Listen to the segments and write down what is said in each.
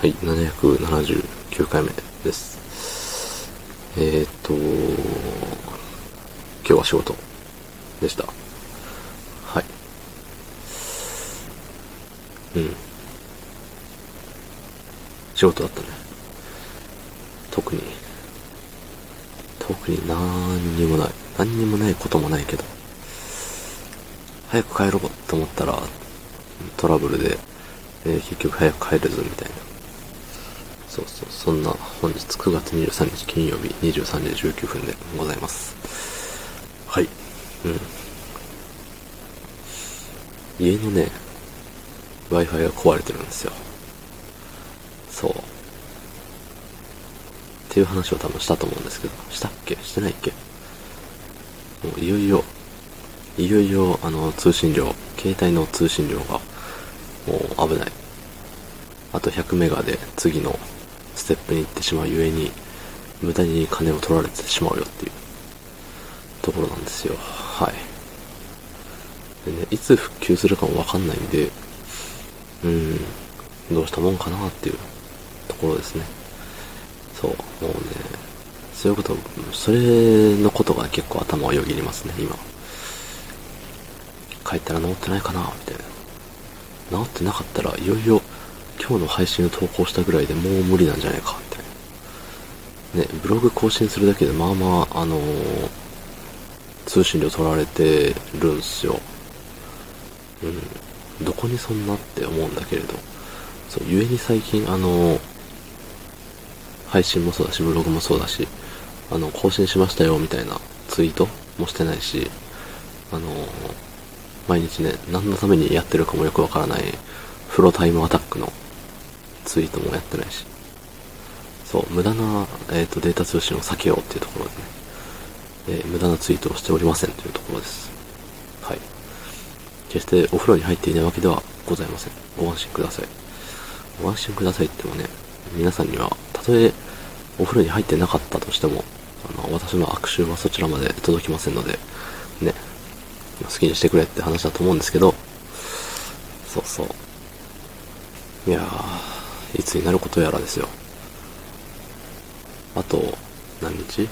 はい、779回目です。えー、っと、今日は仕事でした。はい。うん。仕事だったね。特に、特に何にもない。何にもないこともないけど、早く帰ろうと思ったら、トラブルで、えー結局早く帰れずみたいな。そうそう、そんな本日9月23日金曜日23時19分でございます。はい。うん。家のね、Wi-Fi が壊れてるんですよ。そう。っていう話を多分したと思うんですけど、したっけ？してないっけ？もういよいよ、いよいよ、あの、通信量、携帯の通信量が、もう危ない。あと100メガで次のステップに行ってしまうゆえに、無駄に金を取られてしまうよっていうところなんですよ。はい。でね、いつ復旧するかもわかんないんで、うん、どうしたもんかなっていうところですね。そう、もうね、そういうこと、それのことが結構頭をよぎりますね、今。帰ったら治ってないかなみたいな。治ってなかったらいよいよ今日の配信を投稿したぐらいでもう無理なんじゃないかみたいな。ね、ブログ更新するだけでまあまあ、あのー通信料取られてるんすよ。うん。どこにそんなって思うんだけれど。そう、ゆえに最近あのー配信もそうだし、ブログもそうだし、あの、更新しましたよみたいなツイートもしてないし、あのー毎日ね、何のためにやってるかもよくわからない、フロタイムアタックのツイートもやってないし、そう、無駄な、えー、とデータ通信を避けようっていうところですね、えー無駄なツイートをしておりませんというところです。はい。決してお風呂に入っていないわけではございません。ご安心ください。ご安心くださいってもね、皆さんには、たとえお風呂に入ってなかったとしても、あの、私の悪臭はそちらまで届きませんので、ね、好きにしてくれって話だと思うんですけど、そうそう。いやー、いつになることやらですよ。あと、何日？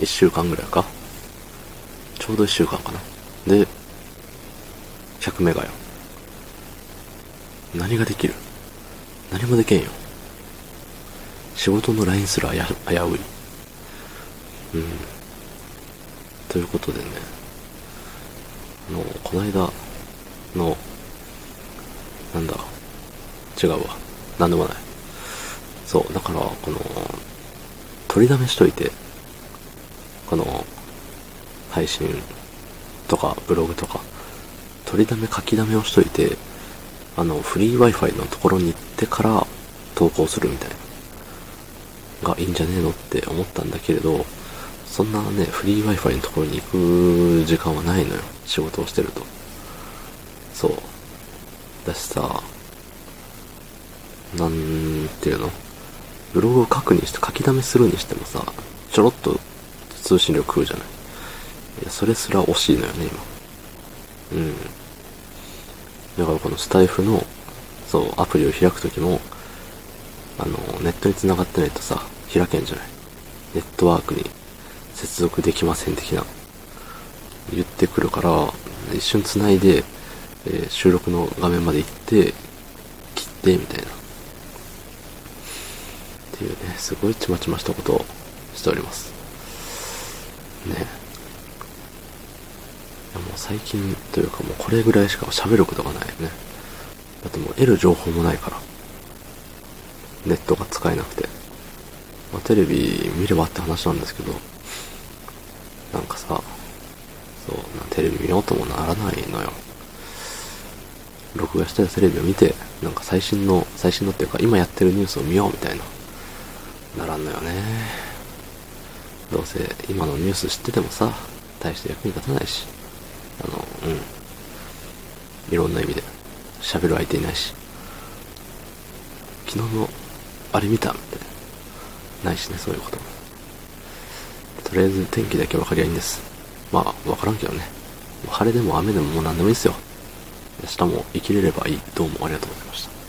一週間ぐらいかちょうど一週間かな。で、100メガよ。何ができる？何もできんよ。仕事の LINE すらや危うい。うん。ということでね、あの、この間の、なんだ、違うわ。なんでもない。そう、だから、この、取りだめしといて、この、配信とか、ブログとか、取りだめ書きだめをしといて、あの、フリー Wi-Fi のところに行ってから投稿するみたいな、がいいんじゃねえのって思ったんだけれど、そんなね、フリー Wi-Fi のところに行く時間はないのよ。仕事をしてると。そう。だしさ、なんていうの？ブログを書くにして、書き溜めするにしてもさ、ちょろっと通信量食うじゃない。いや、それすら惜しいのよね、今。うん。だからこのスタイフの、そう、アプリを開くときも、あの、ネットに繋がってないとさ、開けんじゃない。ネットワークに接続できません的な、言ってくるから、一瞬繋いで、えー収録の画面まで行って、切って、みたいな。ていうね、すごいちまちましたことをしております。ね。いやもう最近というかもうこれぐらいしか喋ることがないよね。だってもう得る情報もないから。ネットが使えなくて。まあ、テレビ見ればって話なんですけど、なんかさ、そう、なテレビ見ようともならないのよ。録画したテレビを見て、なんか最新の、最新のっていうか今やってるニュースを見ようみたいな、ならんのよね。どうせ今のニュース知っててもさ、大して役に立たないし、あの、うん。いろんな意味で、喋る相手いないし、昨日の、あれ見た？みたいな。ないしね、そういうこと。とりあえず天気だけ分かりゃいいんです。まあ、分からんけどね。晴れでも雨でももう何でもいいですよ。明日も生きれればいい。どうもありがとうございました。